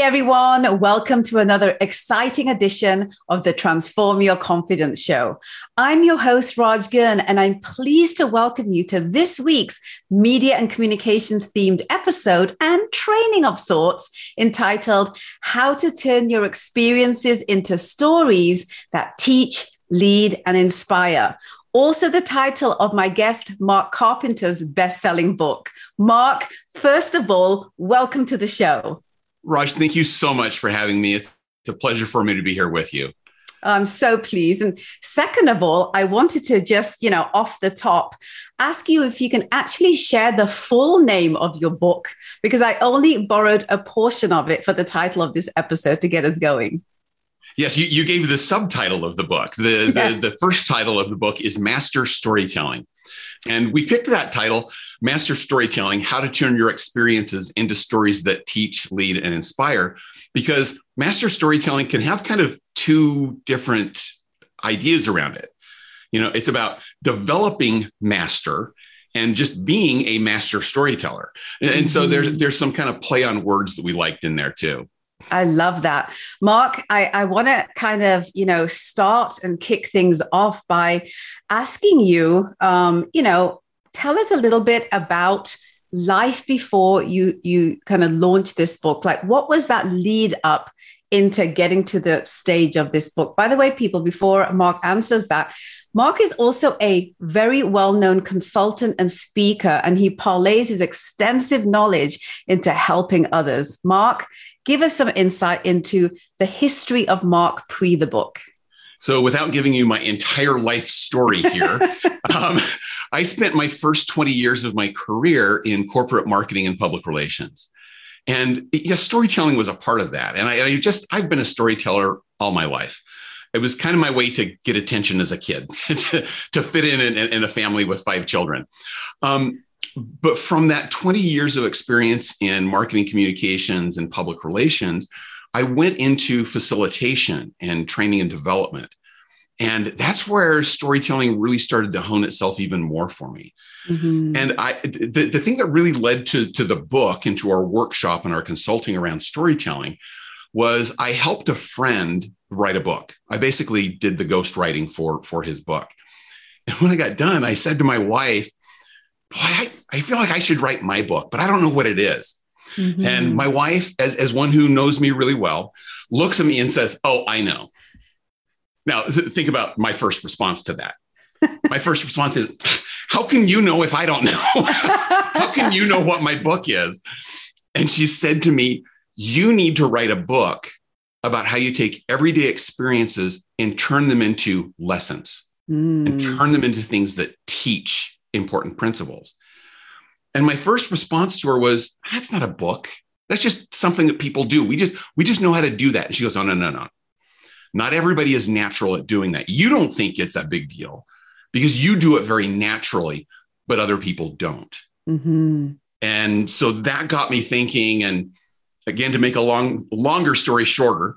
Hey everyone, welcome to another exciting edition of the Transform Your Confidence Show. I'm your host, Raj Girn, and I'm pleased to welcome you to this week's media and communications themed episode and training of sorts entitled How to Turn Your Experiences into Stories That Teach, Lead, and Inspire also the title of my guest, Mark Carpenter's best selling book. Mark, first of all, welcome to the show. Raj, thank you so much for having me. It's, it's a pleasure for me to be here with you. I'm so pleased. And second of all, I wanted to just, you know, off the top, ask you if you can actually share the full name of your book, because I only borrowed a portion of it for the title of this episode to get us going. Yes, you, you gave the subtitle of the book. The, yes. the, the first title of the book is Master Storytelling. And we picked that title, Master Storytelling How to Turn Your Experiences into Stories That Teach, Lead, and Inspire, because master storytelling can have kind of two different ideas around it. You know, it's about developing master and just being a master storyteller. And, and so there's there's some kind of play on words that we liked in there too. I love that. Mark, I, I want to kind of, you know, start and kick things off by asking you, um, you know, tell us a little bit about life before you you kind of launched this book. Like what was that lead up into getting to the stage of this book? By the way, people, before Mark answers that, Mark is also a very well known consultant and speaker, and he parlays his extensive knowledge into helping others. Mark, give us some insight into the history of Mark pre the book. So, without giving you my entire life story here, um, I spent my first 20 years of my career in corporate marketing and public relations. And yes, storytelling was a part of that. And I, I just, I've been a storyteller all my life it was kind of my way to get attention as a kid to, to fit in, in, in a family with five children um, but from that 20 years of experience in marketing communications and public relations i went into facilitation and training and development and that's where storytelling really started to hone itself even more for me mm-hmm. and i the, the thing that really led to, to the book and to our workshop and our consulting around storytelling was I helped a friend write a book. I basically did the ghost writing for for his book. And when I got done, I said to my wife, Boy, I, I feel like I should write my book, but I don't know what it is. Mm-hmm. And my wife, as, as one who knows me really well, looks at me and says, Oh, I know. Now, th- think about my first response to that. my first response is, How can you know if I don't know? How can you know what my book is? And she said to me, you need to write a book about how you take everyday experiences and turn them into lessons mm. and turn them into things that teach important principles. And my first response to her was, that's not a book. That's just something that people do. We just we just know how to do that. And she goes, oh, no, no, no. Not everybody is natural at doing that. You don't think it's a big deal because you do it very naturally, but other people don't. Mm-hmm. And so that got me thinking. And again, to make a long, longer story shorter,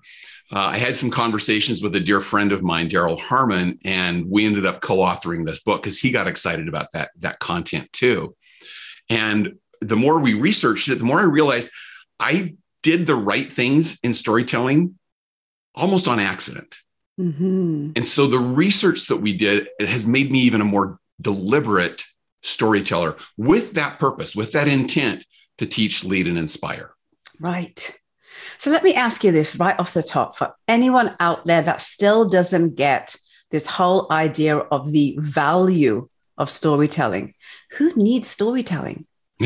uh, I had some conversations with a dear friend of mine, Daryl Harmon, and we ended up co-authoring this book because he got excited about that that content too. And the more we researched it, the more I realized I did the right things in storytelling almost on accident. Mm-hmm. And so the research that we did has made me even a more deliberate storyteller with that purpose, with that intent to teach, lead, and inspire. Right. So let me ask you this right off the top for anyone out there that still doesn't get this whole idea of the value of storytelling. Who needs storytelling?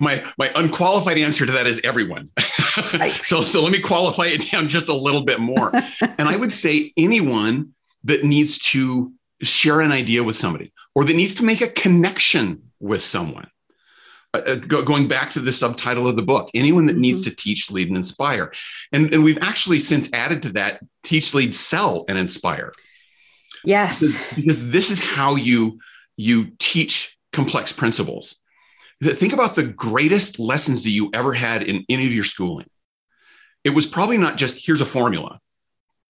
my my unqualified answer to that is everyone. Right. so so let me qualify it down just a little bit more. and I would say anyone that needs to share an idea with somebody or that needs to make a connection with someone uh, uh going back to the subtitle of the book anyone that mm-hmm. needs to teach lead and inspire and, and we've actually since added to that teach lead sell and inspire yes because, because this is how you you teach complex principles think about the greatest lessons that you ever had in any of your schooling it was probably not just here's a formula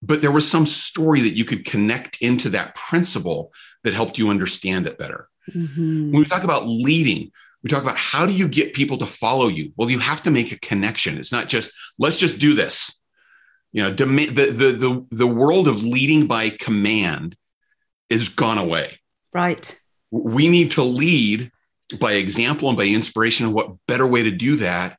but there was some story that you could connect into that principle that helped you understand it better mm-hmm. when we talk about leading We talk about how do you get people to follow you? Well, you have to make a connection. It's not just let's just do this. You know, the the the the world of leading by command is gone away. Right. We need to lead by example and by inspiration. What better way to do that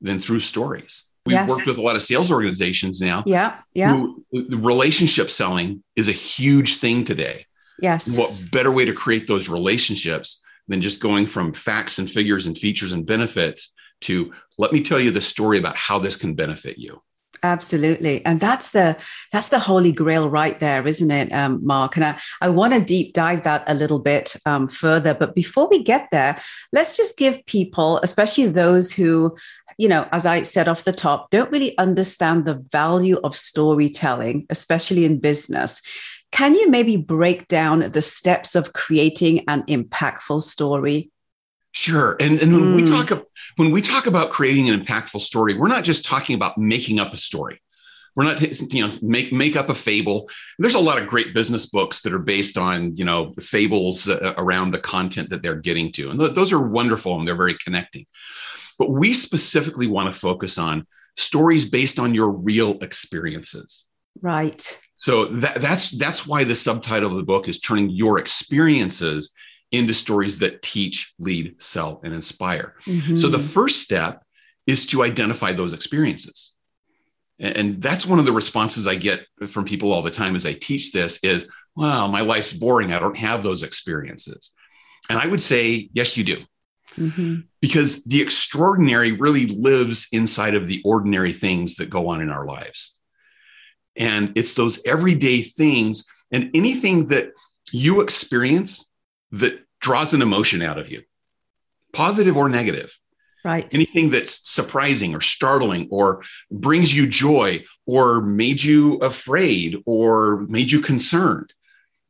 than through stories? We've yes. worked with a lot of sales organizations now. Yeah. Yeah. Who, relationship selling is a huge thing today. Yes. What better way to create those relationships than just going from facts and figures and features and benefits to let me tell you the story about how this can benefit you. Absolutely. And that's the that's the holy grail right there, isn't it, um, Mark? And I, I want to deep dive that a little bit um, further. But before we get there, let's just give people, especially those who, you know, as I said off the top, don't really understand the value of storytelling, especially in business. Can you maybe break down the steps of creating an impactful story? Sure. And, and when mm. we hmm. talk when we talk about creating an impactful story, we're not just talking about making up a story. We're not you know make make up a fable. There's a lot of great business books that are based on you know the fables uh, around the content that they're getting to, and th- those are wonderful and they're very connecting. But we specifically want to focus on stories based on your real experiences. Right. So that, that's that's why the subtitle of the book is turning your experiences into stories that teach, lead, sell, and inspire. Mm-hmm. So the first step is to identify those experiences. And that's one of the responses I get from people all the time as I teach this is, well, my life's boring. I don't have those experiences. And I would say, yes, you do. Mm-hmm. Because the extraordinary really lives inside of the ordinary things that go on in our lives. And it's those everyday things and anything that you experience that draws an emotion out of you, positive or negative. Right. Anything that's surprising or startling or brings you joy or made you afraid or made you concerned.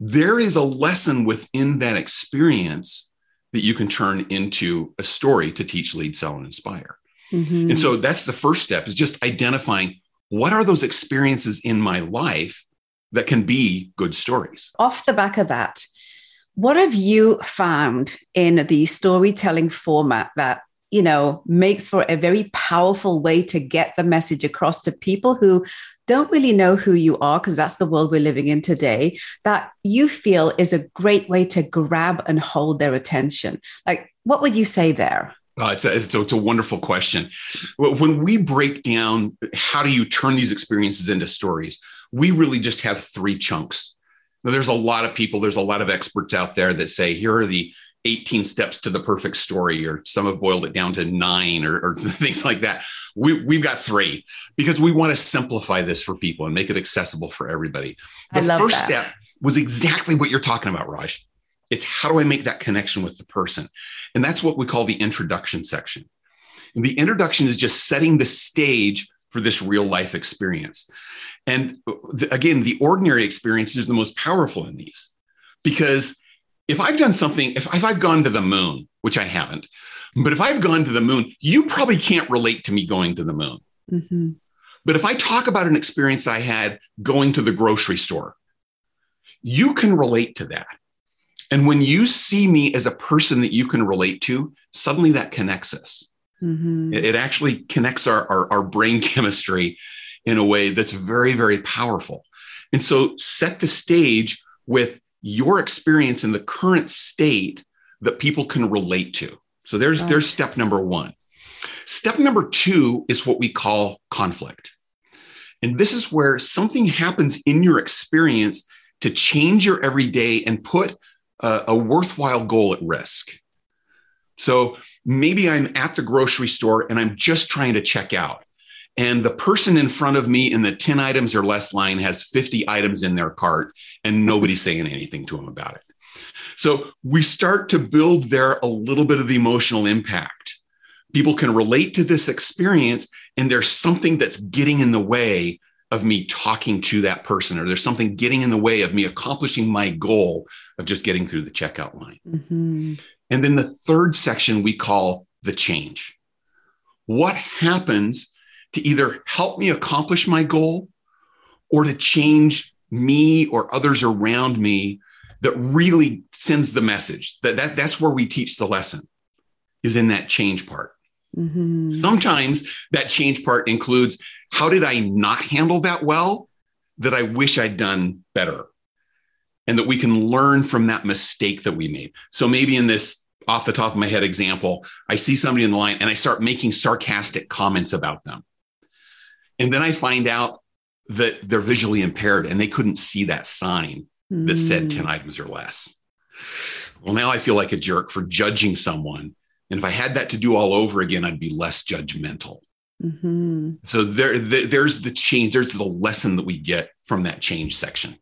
There is a lesson within that experience that you can turn into a story to teach, lead, sell, and inspire. Mm-hmm. And so that's the first step is just identifying what are those experiences in my life that can be good stories. Off the back of that, what have you found in the storytelling format that you know makes for a very powerful way to get the message across to people who don't really know who you are because that's the world we're living in today that you feel is a great way to grab and hold their attention like what would you say there uh, it's, a, it's, a, it's, a, wonderful question. When we break down how do you turn these experiences into stories, we really just have three chunks. Now, there's a lot of people, there's a lot of experts out there that say, here are the 18 steps to the perfect story, or some have boiled it down to nine or, or things like that. We, we've got three because we want to simplify this for people and make it accessible for everybody. The first that. step was exactly what you're talking about, Raj. It's how do I make that connection with the person? And that's what we call the introduction section. And the introduction is just setting the stage for this real life experience. And the, again, the ordinary experience is the most powerful in these because if I've done something, if, if I've gone to the moon, which I haven't, but if I've gone to the moon, you probably can't relate to me going to the moon. Mm-hmm. But if I talk about an experience I had going to the grocery store, you can relate to that. And when you see me as a person that you can relate to, suddenly that connects us. Mm-hmm. It, it, actually connects our, our, our brain chemistry in a way that's very, very powerful. And so set the stage with your experience in the current state that people can relate to. So there's, there's step number one. Step number two is what we call conflict. And this is where something happens in your experience to change your everyday and put a, a worthwhile goal at risk. So maybe I'm at the grocery store and I'm just trying to check out and the person in front of me in the 10 items or less line has 50 items in their cart and nobody's saying anything to them about it. So we start to build there a little bit of the emotional impact. People can relate to this experience, and there's something that's getting in the way of me talking to that person, or there's something getting in the way of me accomplishing my goal of just getting through the checkout line. Mm-hmm. And then the third section we call the change. What happens to either help me accomplish my goal or to change me or others around me that really sends the message that, that that's where we teach the lesson is in that change part. Mm-hmm. Sometimes that change part includes how did I not handle that well that I wish I'd done better? And that we can learn from that mistake that we made. So maybe in this off the top of my head example, I see somebody in the line and I start making sarcastic comments about them. And then I find out that they're visually impaired and they couldn't see that sign mm. that said 10 mm. items or less. Well, now I feel like a jerk for judging someone. And if I had that to do all over again, I'd be less judgmental. Mm-hmm. So there, there, there's the change. There's the lesson that we get from that change section.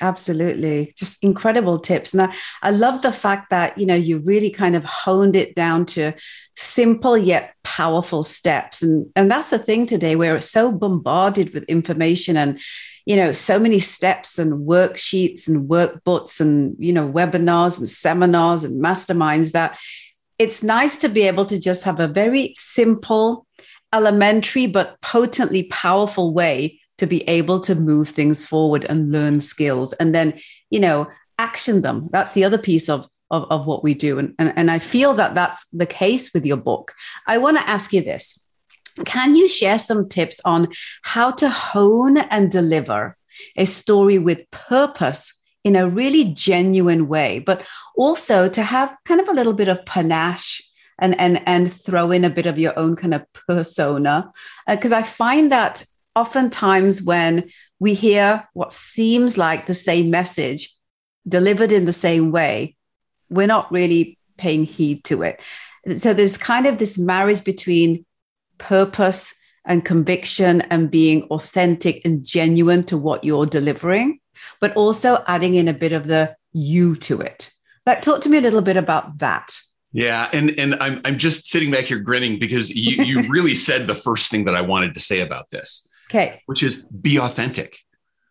Absolutely. Just incredible tips. And I, I love the fact that, you know, you really kind of honed it down to simple yet powerful steps. And, and that's the thing today where it's so bombarded with information and, you know, so many steps and worksheets and workbooks and, you know, webinars and seminars and masterminds that it's nice to be able to just have a very simple, elementary, but potently powerful way to be able to move things forward and learn skills and then, you know, action them. That's the other piece of of, of what we do. And, and, and I feel that that's the case with your book. I want to ask you this Can you share some tips on how to hone and deliver a story with purpose in a really genuine way, but also to have kind of a little bit of panache and and and throw in a bit of your own kind of persona because uh, i find that oftentimes when we hear what seems like the same message delivered in the same way, we're not really paying heed to it. So there's kind of this marriage between purpose and conviction and being authentic and genuine to what you're delivering, but also adding in a bit of the you to it. Like, talk to me a little bit about that. Yeah, and and I'm I'm just sitting back here grinning because you you really said the first thing that I wanted to say about this. Okay. Which is be authentic,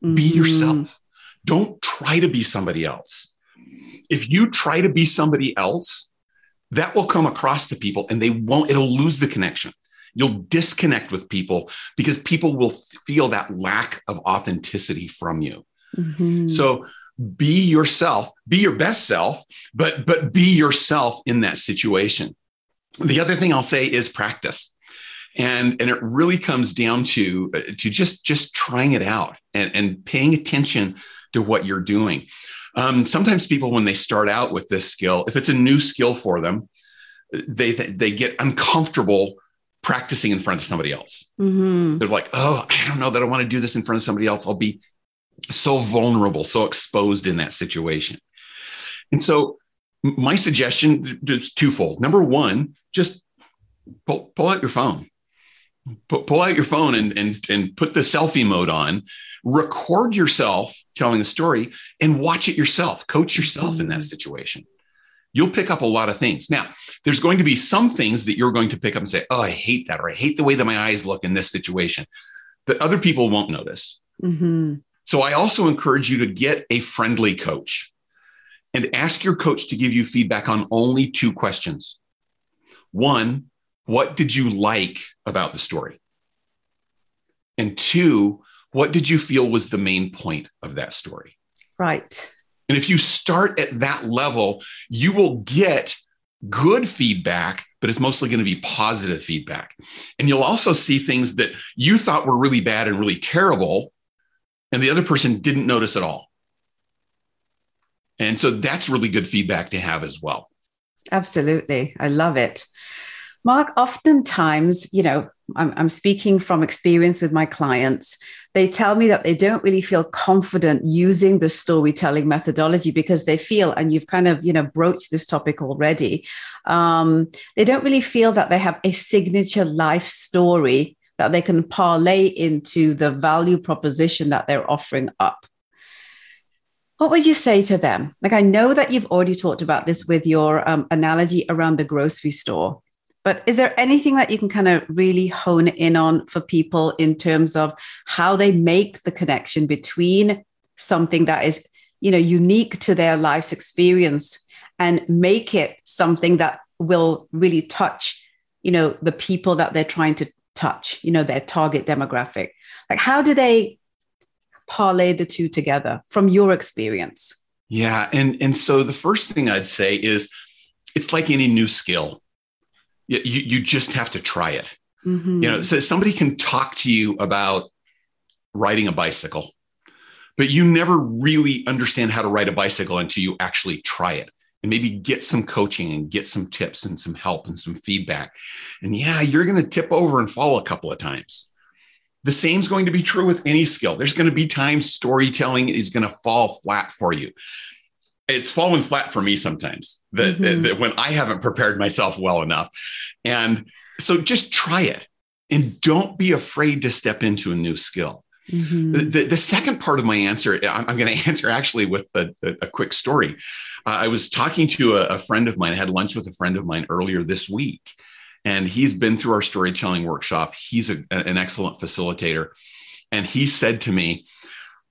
mm-hmm. be yourself. Don't try to be somebody else. If you try to be somebody else, that will come across to people and they won't, it'll lose the connection. You'll disconnect with people because people will feel that lack of authenticity from you. Mm-hmm. So be yourself, be your best self, but but be yourself in that situation. The other thing I'll say is practice and and it really comes down to uh, to just just trying it out and and paying attention to what you're doing. Um, sometimes people when they start out with this skill if it's a new skill for them they they get uncomfortable practicing in front of somebody else. Mm-hmm. they're like oh i don't know that i want to do this in front of somebody else. I'll be so vulnerable so exposed in that situation. And so my suggestion is twofold. Number one just pull, pull out your phone pull out your phone and, and, and put the selfie mode on, record yourself telling the story and watch it yourself, coach yourself in that mm-hmm. situation. You'll pick up a lot of things. Now, there's going to be some things that you're going to pick up and say, Oh, I hate that, or I hate the way that my eyes look in this situation that other people won't notice. Mm-hmm. So I also encourage you to get a friendly coach and ask your coach to give you feedback on only two questions. One, what did you like about the story? And two, what did you feel was the main point of that story? Right. And if you start at that level, you will get good feedback, but it's mostly going to be positive feedback. And you'll also see things that you thought were really bad and really terrible, and the other person didn't notice at all. And so that's really good feedback to have as well. Absolutely. I love it. Mark, oftentimes, you know, I'm, I'm, speaking from experience with my clients. They tell me that they don't really feel confident using the storytelling methodology because they feel, and you've kind of, you know, broached this topic already, um, they don't really feel that they have a signature life story that they can parlay into the value proposition that they're offering up. What would you say to them? Like, I know that you've already talked about this with your um, analogy around the grocery store but is there anything that you can kind of really hone in on for people in terms of how they make the connection between something that is, you know, unique to their life's experience and make it something that will really touch, you know, the people that they're trying to touch, you know, their target demographic? Like how do they parlay the two together from your experience? Yeah, and and so the first thing I'd say is it's like any new skill. You, you, just have to try it. Mm-hmm. You know, so somebody can talk to you about riding a bicycle, but you never really understand how to ride a bicycle until you actually try it and maybe get some coaching and get some tips and some help and some feedback. And yeah, you're going to tip over and fall a couple of times. The same is going to be true with any skill. There's going to be times storytelling is going to fall flat for you. It's fallen flat for me sometimes that, mm-hmm. that, that when I haven't prepared myself well enough. And so just try it and don't be afraid to step into a new skill. Mm-hmm. The, the, second part of my answer, I'm, I'm going to answer actually with a, a quick story. Uh, I was talking to a, a, friend of mine, I had lunch with a friend of mine earlier this week, and he's been through our storytelling workshop. He's a, an excellent facilitator. And he said to me,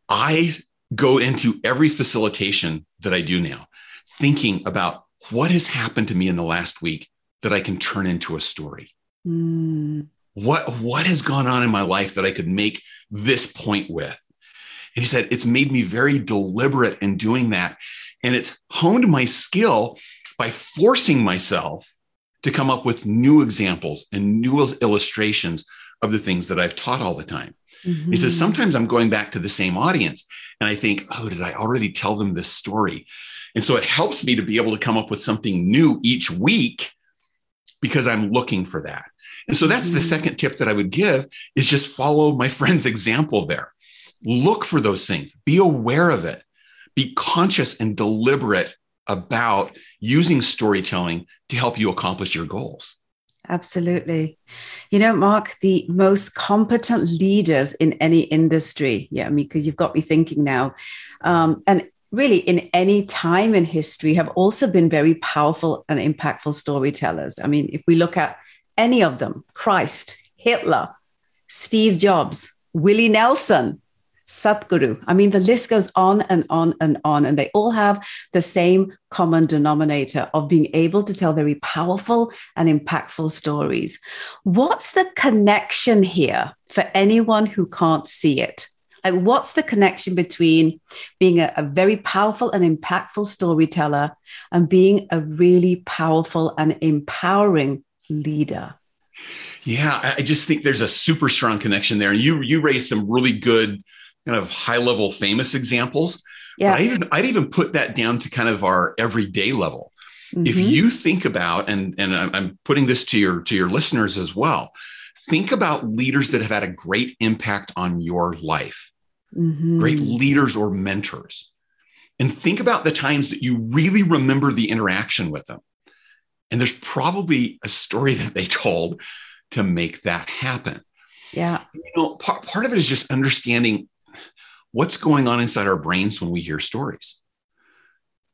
I go into every facilitation that I do now thinking about what has happened to me in the last week that I can turn into a story. Mm. What, what has gone on in my life that I could make this point with? And he said, it's made me very deliberate in doing that. And it's honed my skill by forcing myself to come up with new examples and new illustrations of the things that I've taught all the time. Mm-hmm. He says, mm-hmm. sometimes I'm going back to the same audience and I think, oh, did I already tell them this story? And so it helps me to be able to come up with something new each week because I'm looking for that. And so that's mm-hmm. the second tip that I would give is just follow my friend's example there. Look for those things, be aware of it, be conscious and deliberate about using storytelling to help you accomplish your goals. Absolutely. You know, Mark, the most competent leaders in any industry, yeah, I mean, because you've got me thinking now, um, and really in any time in history have also been very powerful and impactful storytellers. I mean, if we look at any of them, Christ, Hitler, Steve Jobs, Willie Nelson, Sadhguru. I mean, the list goes on and on and on, and they all have the same common denominator of being able to tell very powerful and impactful stories. What's the connection here for anyone who can't see it? Like, what's the connection between being a, a very powerful and impactful storyteller and being a really powerful and empowering leader? Yeah, I just think there's a super strong connection there. And you you raised some really good kind of high level famous examples. Yeah. I'd even, I'd even put that down to kind of our everyday level. Mm-hmm. If you think about, and, and I'm putting this to your, to your listeners as well, think about leaders that have had a great impact on your life, mm-hmm. great leaders or mentors. And think about the times that you really remember the interaction with them. And there's probably a story that they told to make that happen. Yeah. You know, part, part of it is just understanding what's going on inside our brains when we hear stories.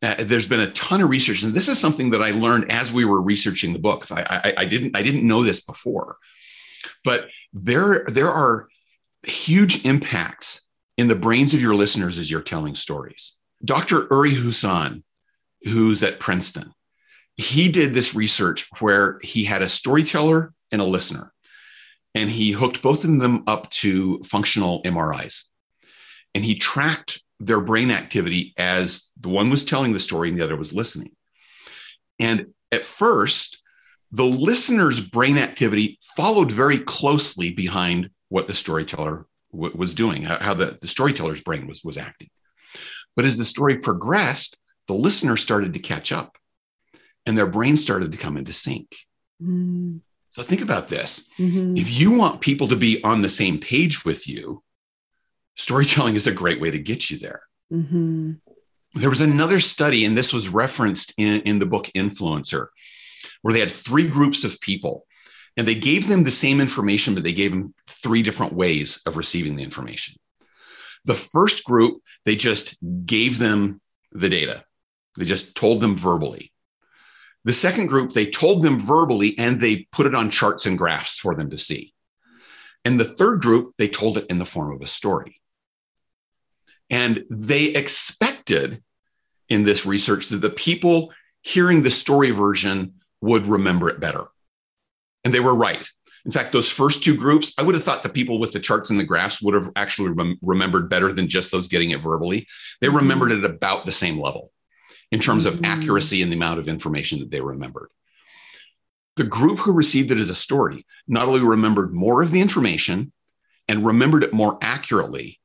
Uh, there's been a ton of research, and this is something that I learned as we were researching the books. I, I, I didn't I didn't know this before, but there there are huge impacts in the brains of your listeners as you're telling stories. Dr. Uri Hasson, who's at Princeton, he did this research where he had a storyteller and a listener, and he hooked both of them up to functional MRIs and he tracked their brain activity as the one was telling the story and the other was listening. And at first, the listener's brain activity followed very closely behind what the storyteller w- was doing, how, the, the storyteller's brain was, was acting. But as the story progressed, the listener started to catch up and their brain started to come into sync. Mm. So think about this. Mm-hmm. If you want people to be on the same page with you, storytelling is a great way to get you there. Mm-hmm. There was another study, and this was referenced in, in the book Influencer, where they had three groups of people and they gave them the same information, but they gave them three different ways of receiving the information. The first group, they just gave them the data, they just told them verbally. The second group, they told them verbally and they put it on charts and graphs for them to see. And the third group, they told it in the form of a story. And they expected in this research that the people hearing the story version would remember it better. And they were right. In fact, those first two groups, I would have thought the people with the charts and the graphs would have actually rem- remembered better than just those getting it verbally. They mm-hmm. remembered it at about the same level. in terms of mm-hmm. accuracy and the amount of information that they remembered. The group who received it as a story not only remembered more of the information and remembered it more accurately,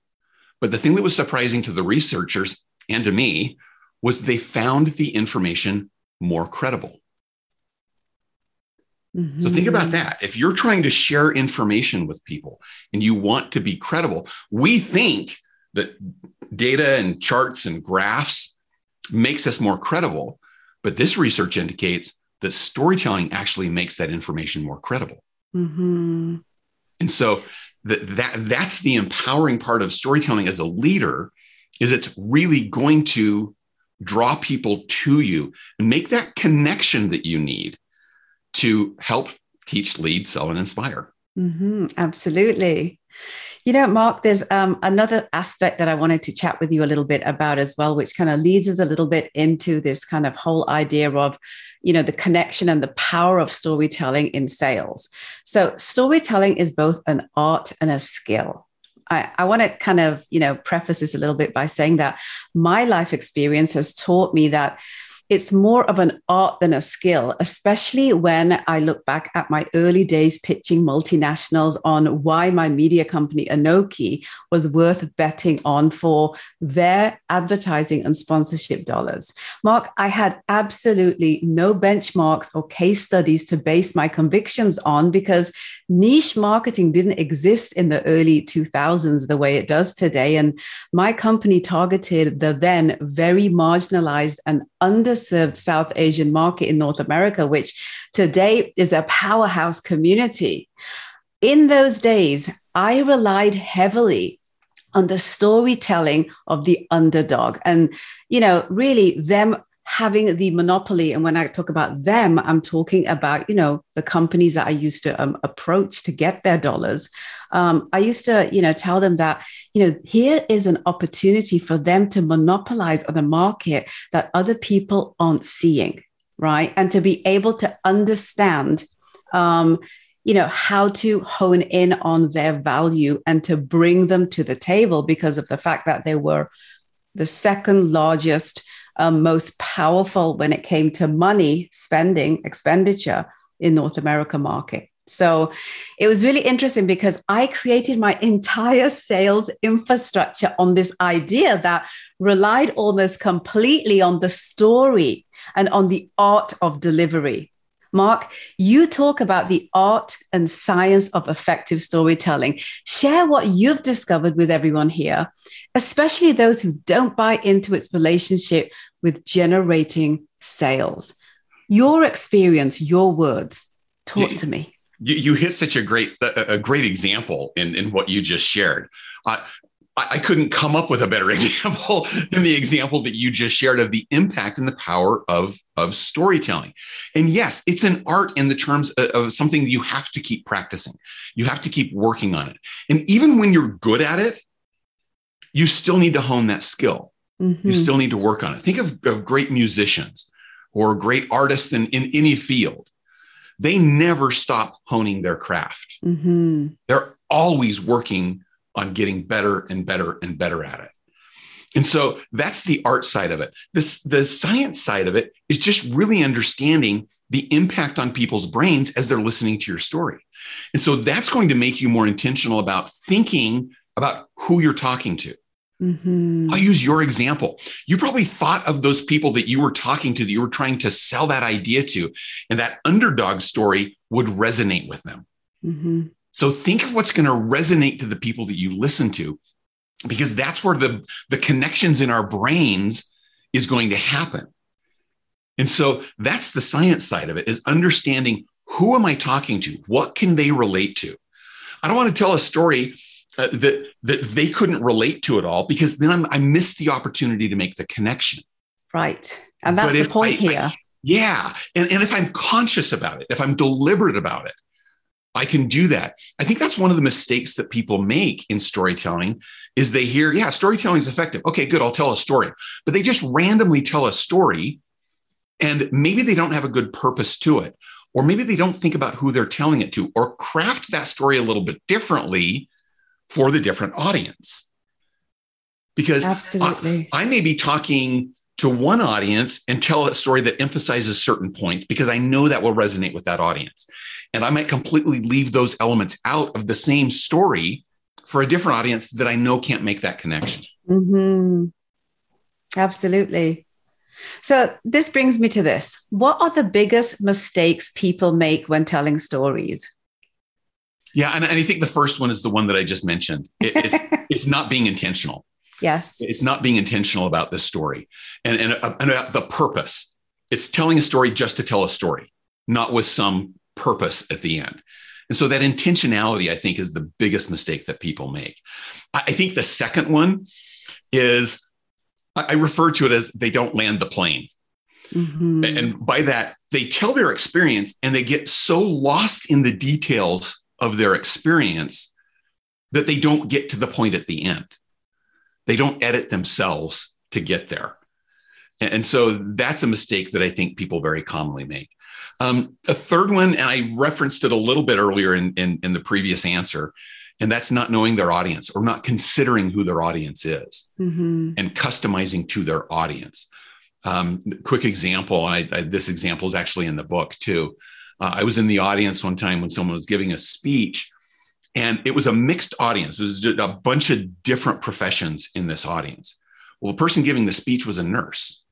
but the thing that was surprising to the researchers and to me was they found the information more credible. Mm-hmm. So think about mm-hmm. that. If you're trying to share information with people and you want to be credible, we think that data and charts and graphs makes us more credible, but this research indicates that storytelling actually makes that information more credible. Mm-hmm. And so that, that that's the empowering part of storytelling as a leader is it's really going to draw people to you and make that connection that you need to help teach, lead, sell, and inspire. Mm-hmm, absolutely. You know, Mark, there's um, another aspect that I wanted to chat with you a little bit about as well, which kind of leads us a little bit into this kind of whole idea of, you know, the connection and the power of storytelling in sales. So, storytelling is both an art and a skill. I, I want to kind of, you know, preface this a little bit by saying that my life experience has taught me that it's more of an art than a skill, especially when I look back at my early days pitching multinationals on why my media company, Anokhi, was worth betting on for their advertising and sponsorship dollars. Mark, I had absolutely no benchmarks or case studies to base my convictions on because niche marketing didn't exist in the early 2000s the way it does today. And my company targeted the then very marginalized and underserved South Asian market in North America, which today is a powerhouse community. In those days, I relied heavily on the storytelling of the underdog and, you know, really them having the monopoly. And when i talk about them i'm talking about you know the companies that i used to um, approach to get their dollars. Um, i used to you know tell them that you know here is an opportunity for them to monopolize on a market that other people aren't seeing right? And to be able to understand um, you know how to hone in on their value and to bring them to the table because of the fact that they were the second largest um, most powerful when it came to money spending expenditure in North America market. So it was really interesting because I created my entire sales infrastructure on this idea that relied almost completely on the story and on the art of delivery. Mark, you talk about the art and science of effective storytelling. Share what you've discovered with everyone here, especially those who don't buy into its relationship with generating sales. Your experience, your words, talk to me. You, you hit such a great a, a great example in, in what you just shared. Uh, I couldn't come up with a better example than the example that you just shared of the impact and the power of, of storytelling. And yes, it's an art in the terms of, of something you have to keep practicing. You have to keep working on it. And even when you're good at it, you still need to hone that skill. Mm-hmm. You still need to work on it. Think of, of great musicians or great artists in, in any field. They never stop honing their craft. Mm-hmm. They're always working on getting better and better and better at it. And so that's the art side of it. This, the science side of it is just really understanding the impact on people's brains as they're listening to your story. And so that's going to make you more intentional about thinking about who you're talking to. Mm-hmm. I'll use your example. You probably thought of those people that you were talking to, that you were trying to sell that idea to, and that underdog story would resonate with them. Mm-hmm. So think of what's going to resonate to the people that you listen to, because that's where the, the connections in our brains is going to happen. And so that's the science side of it is understanding who am I talking to? What can they relate to? I don't want to tell a story uh, that that they couldn't relate to it all because then I'm, i missed the opportunity to make the connection. Right, and that's but the point I, here. I, yeah, and, and if I'm conscious about it, if I'm deliberate about it, I can do that. I think that's one of the mistakes that people make in storytelling is they hear, yeah, storytelling is effective. Okay, good, I'll tell a story. But they just randomly tell a story and maybe they don't have a good purpose to it. Or maybe they don't think about who they're telling it to or craft that story a little bit differently for the different audience. Because Absolutely. I, I may be talking to one audience and tell a story that emphasizes certain points because I know that will resonate with that audience. And I might completely leave those elements out of the same story for a different audience that I know can't make that connection. Mm-hmm. Absolutely. So, this brings me to this. What are the biggest mistakes people make when telling stories? Yeah. And, and I think the first one is the one that I just mentioned it, it's, it's not being intentional. Yes. It's not being intentional about this story and, and, and about the purpose. It's telling a story just to tell a story, not with some purpose at the end. And so that intentionality, I think, is the biggest mistake that people make. I think the second one is I refer to it as they don't land the plane. Mm-hmm. And by that, they tell their experience and they get so lost in the details of their experience that they don't get to the point at the end. They don't edit themselves to get there. And so that's a mistake that I think people very commonly make. Um, a third one, and I referenced it a little bit earlier in, in, in, the previous answer, and that's not knowing their audience or not considering who their audience is mm-hmm. and customizing to their audience. Um, quick example, and I, I, this example is actually in the book too. Uh, I was in the audience one time when someone was giving a speech, and it was a mixed audience. It was a bunch of different professions in this audience. Well, the person giving the speech was a nurse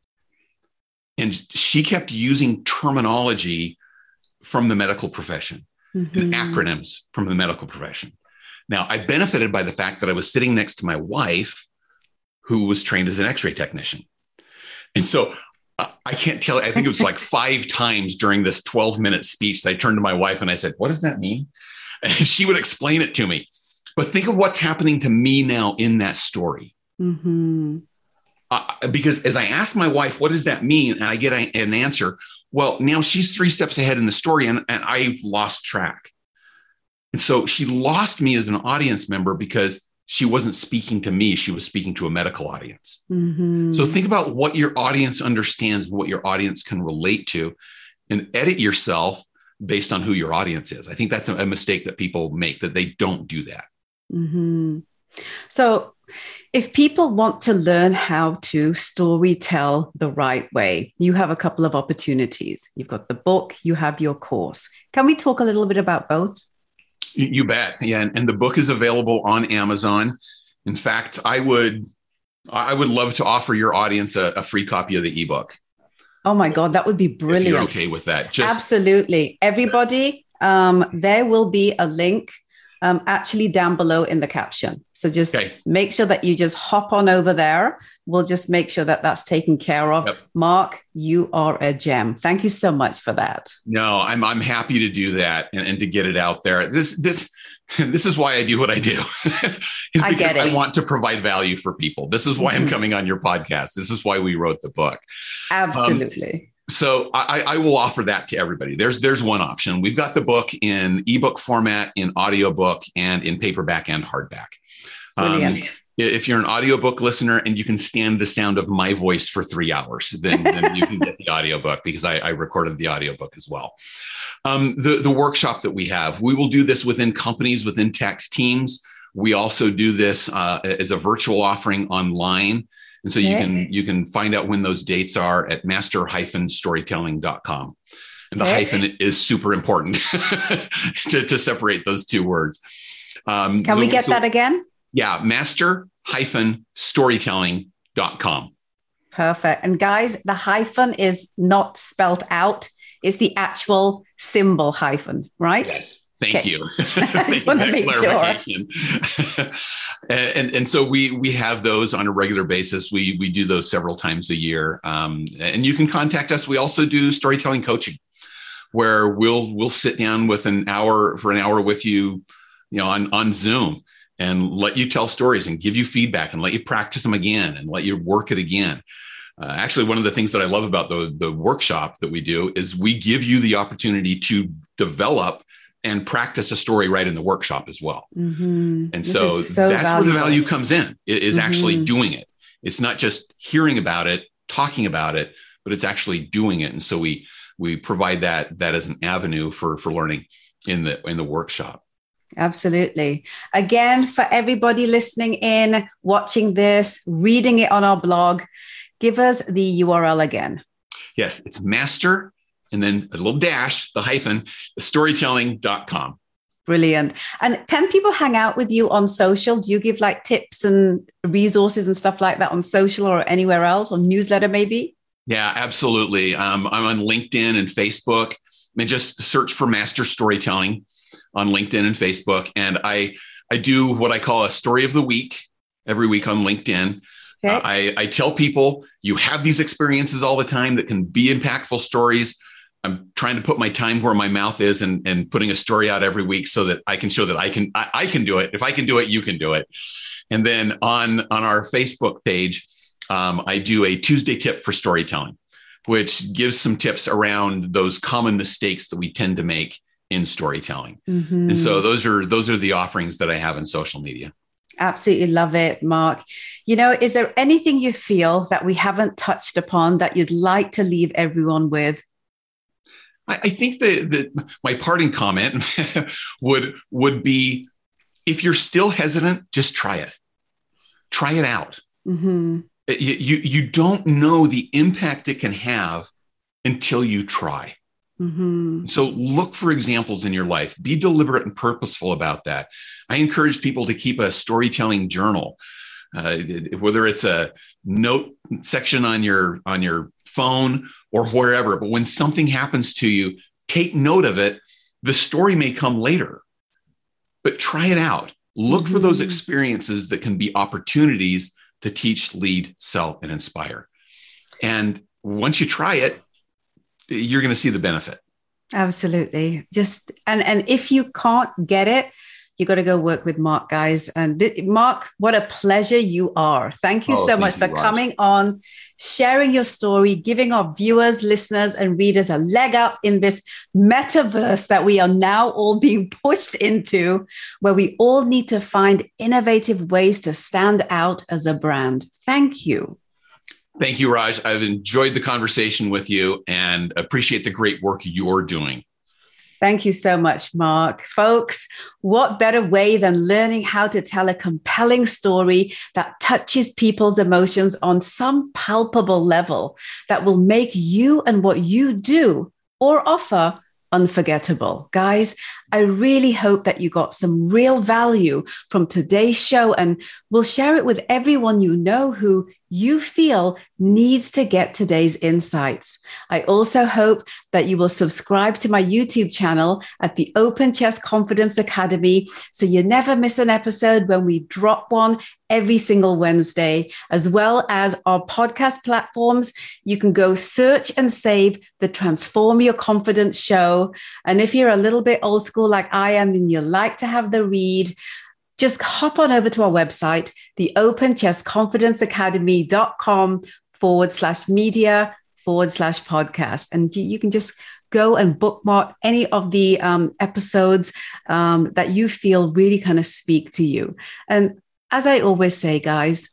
and she kept using terminology from the medical profession mm-hmm. acronyms from the medical profession now i benefited by the fact that i was sitting next to my wife who was trained as an x-ray technician and so uh, i can't tell i think it was like five times during this 12 minute speech that i turned to my wife and i said what does that mean and she would explain it to me but think of what's happening to me now in that story mm-hmm uh, because as I ask my wife, what does that mean? And I get a, an answer. Well, now she's three steps ahead in the story and, and I've lost track. And so she lost me as an audience member because she wasn't speaking to me. She was speaking to a medical audience. Mm-hmm. So think about what your audience understands, what your audience can relate to, and edit yourself based on who your audience is. I think that's a, a mistake that people make that they don't do that. Mm-hmm. So if people want to learn how to story tell the right way, you have a couple of opportunities. You've got the book, you have your course. Can we talk a little bit about both? You bet. Yeah, and, and the book is available on Amazon. In fact, I would I would love to offer your audience a, a free copy of the ebook. Oh my God, that would be brilliant. You're okay with that. Just- Absolutely. Everybody, um, there will be a link um, actually down below in the caption. So just okay. make sure that you just hop on over there. We'll just make sure that that's taken care of. Yep. Mark, you are a gem. Thank you so much for that. No, I'm I'm happy to do that and, and to get it out there. This this this is why I do what I do. is I get it. I want to provide value for people. This is why mm-hmm. I'm coming on your podcast. This is why we wrote the book. Absolutely. Um, so I, I, will offer that to everybody. There's there's one option. We've got the book in ebook format, in audiobook, and in paperback and hardback. Brilliant. Um, if you're an audiobook listener and you can stand the sound of my voice for three hours, then, then you can get the audiobook because I, I recorded the audiobook as well. Um, the, the workshop that we have, we will do this within companies, within tech teams. We also do this uh, as a virtual offering online. And so you can you can find out when those dates are at master-storytelling.com. And the hyphen is super important to, to separate those two words. Um, can so, we get so, that again? Yeah, master-storytelling.com. Perfect. And guys, the hyphen is not spelled out. It's the actual symbol hyphen, right? Yes. Thank okay. you. I just want to make sure. and, and so we we have those on a regular basis. We we do those several times a year. Um, and you can contact us. We also do storytelling coaching, where we'll we'll sit down with an hour for an hour with you, you know, on on Zoom and let you tell stories and give you feedback and let you practice them again and let you work it again. Uh, actually, one of the things that I love about the, the workshop that we do is we give you the opportunity to develop and practice a story right in the workshop as well. Mm-hmm. And so, so, that's valuable. where the value comes in is mm-hmm. actually doing it. It's not just hearing about it, talking about it, but it's actually doing it. And so we we provide that that as an avenue for for learning in the in the workshop. Absolutely. Again, for everybody listening in, watching this, reading it on our blog, Give us the URL again. Yes, it's master and then a little dash, the hyphen, storytelling.com. Brilliant. And can people hang out with you on social? Do you give like tips and resources and stuff like that on social or anywhere else, or newsletter maybe? Yeah, absolutely. Um, I'm on LinkedIn and Facebook. I mean, just search for Master Storytelling on LinkedIn and Facebook. And I I do what I call a story of the week every week on LinkedIn. Okay. Uh, I, I tell people you have these experiences all the time that can be impactful stories. I'm trying to put my time where my mouth is and, and putting a story out every week so that I can show that I can I, I can do it. If I can do it, you can do it. And then on on our Facebook page, um, I do a Tuesday tip for storytelling, which gives some tips around those common mistakes that we tend to make in storytelling. Mm-hmm. And so those are those are the offerings that I have in social media. Absolutely love it, Mark. You know, is there anything you feel that we haven't touched upon that you'd like to leave everyone with? I, I think that, that my parting comment would would be if you're still hesitant, just try it. Try it out. Mm-hmm. You, you, you don't know the impact it can have until you try. Mm-hmm. So look for examples in your life. Be deliberate and purposeful about that. I encourage people to keep a storytelling journal, uh, whether it's a note section on your on your phone or wherever. But when something happens to you, take note of it. The story may come later, but try it out. Look mm-hmm. for those mm-hmm. experiences that can be opportunities to teach, lead, sell, and inspire. And once you try it, you're going to see the benefit. Absolutely. Just and and if you can't get it, you got to go work with Mark, guys. And th- Mark, what a pleasure you are. Thank you oh, so much you, for Raj. coming on, sharing your story, giving our viewers, listeners, and readers a leg up in this metaverse that we are now all being pushed into, where we all need to find innovative ways to stand out as a brand. Thank you. Thank you, Raj. I've enjoyed the conversation with you and appreciate the great work you're doing. Thank you so much, Mark. Folks, what better way than learning how to tell a compelling story that touches people's emotions on some palpable level that will make you and what you do or offer unforgettable. Guys, I really hope that you got some real value from today's show and will share it with everyone you know who you feel needs to get today's insights. I also hope that you will subscribe to my YouTube channel at the OpenChest Confidence Academy so you never miss an episode when we drop one every single Wednesday, as well as our podcast platforms. You can go search and save the Transform Your Confidence show. And if you're a little bit old school like I am and you like to have the read, just hop on over to our website, the OpenChest Confidence Academy.com forward slash media forward slash podcast. And you, can just go and bookmark any of the um, episodes um, that you feel really kind of speak to you. And as I always say, guys,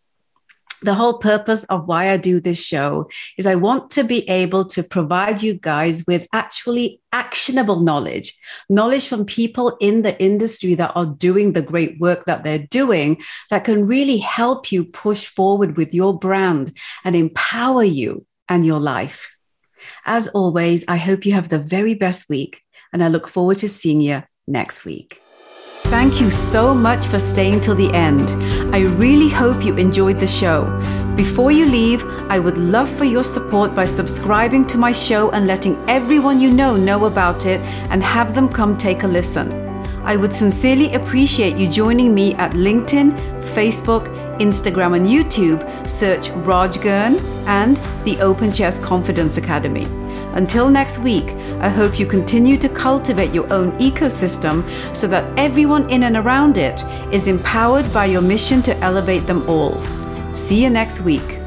the whole purpose of why I do this show is I want to be able to provide you guys with actually actionable knowledge, knowledge from people in the industry that are doing the great work that they're doing that can really help you push forward with your brand and empower you and your life. As always, I hope you have the very best week and I look forward to seeing you next week. Thank you so much for staying till the end. I really hope you enjoyed the show. Before you leave, I would love for your support by subscribing to my show and letting everyone you know know about it and have them come take a listen. I would sincerely appreciate you joining me at LinkedIn, Facebook, Instagram, and YouTube. Search Raj Girn and the OpenChest Confidence Academy. Until next week, I hope you continue to cultivate your own ecosystem so that everyone in and around it is empowered by your mission to elevate them all. See you next week.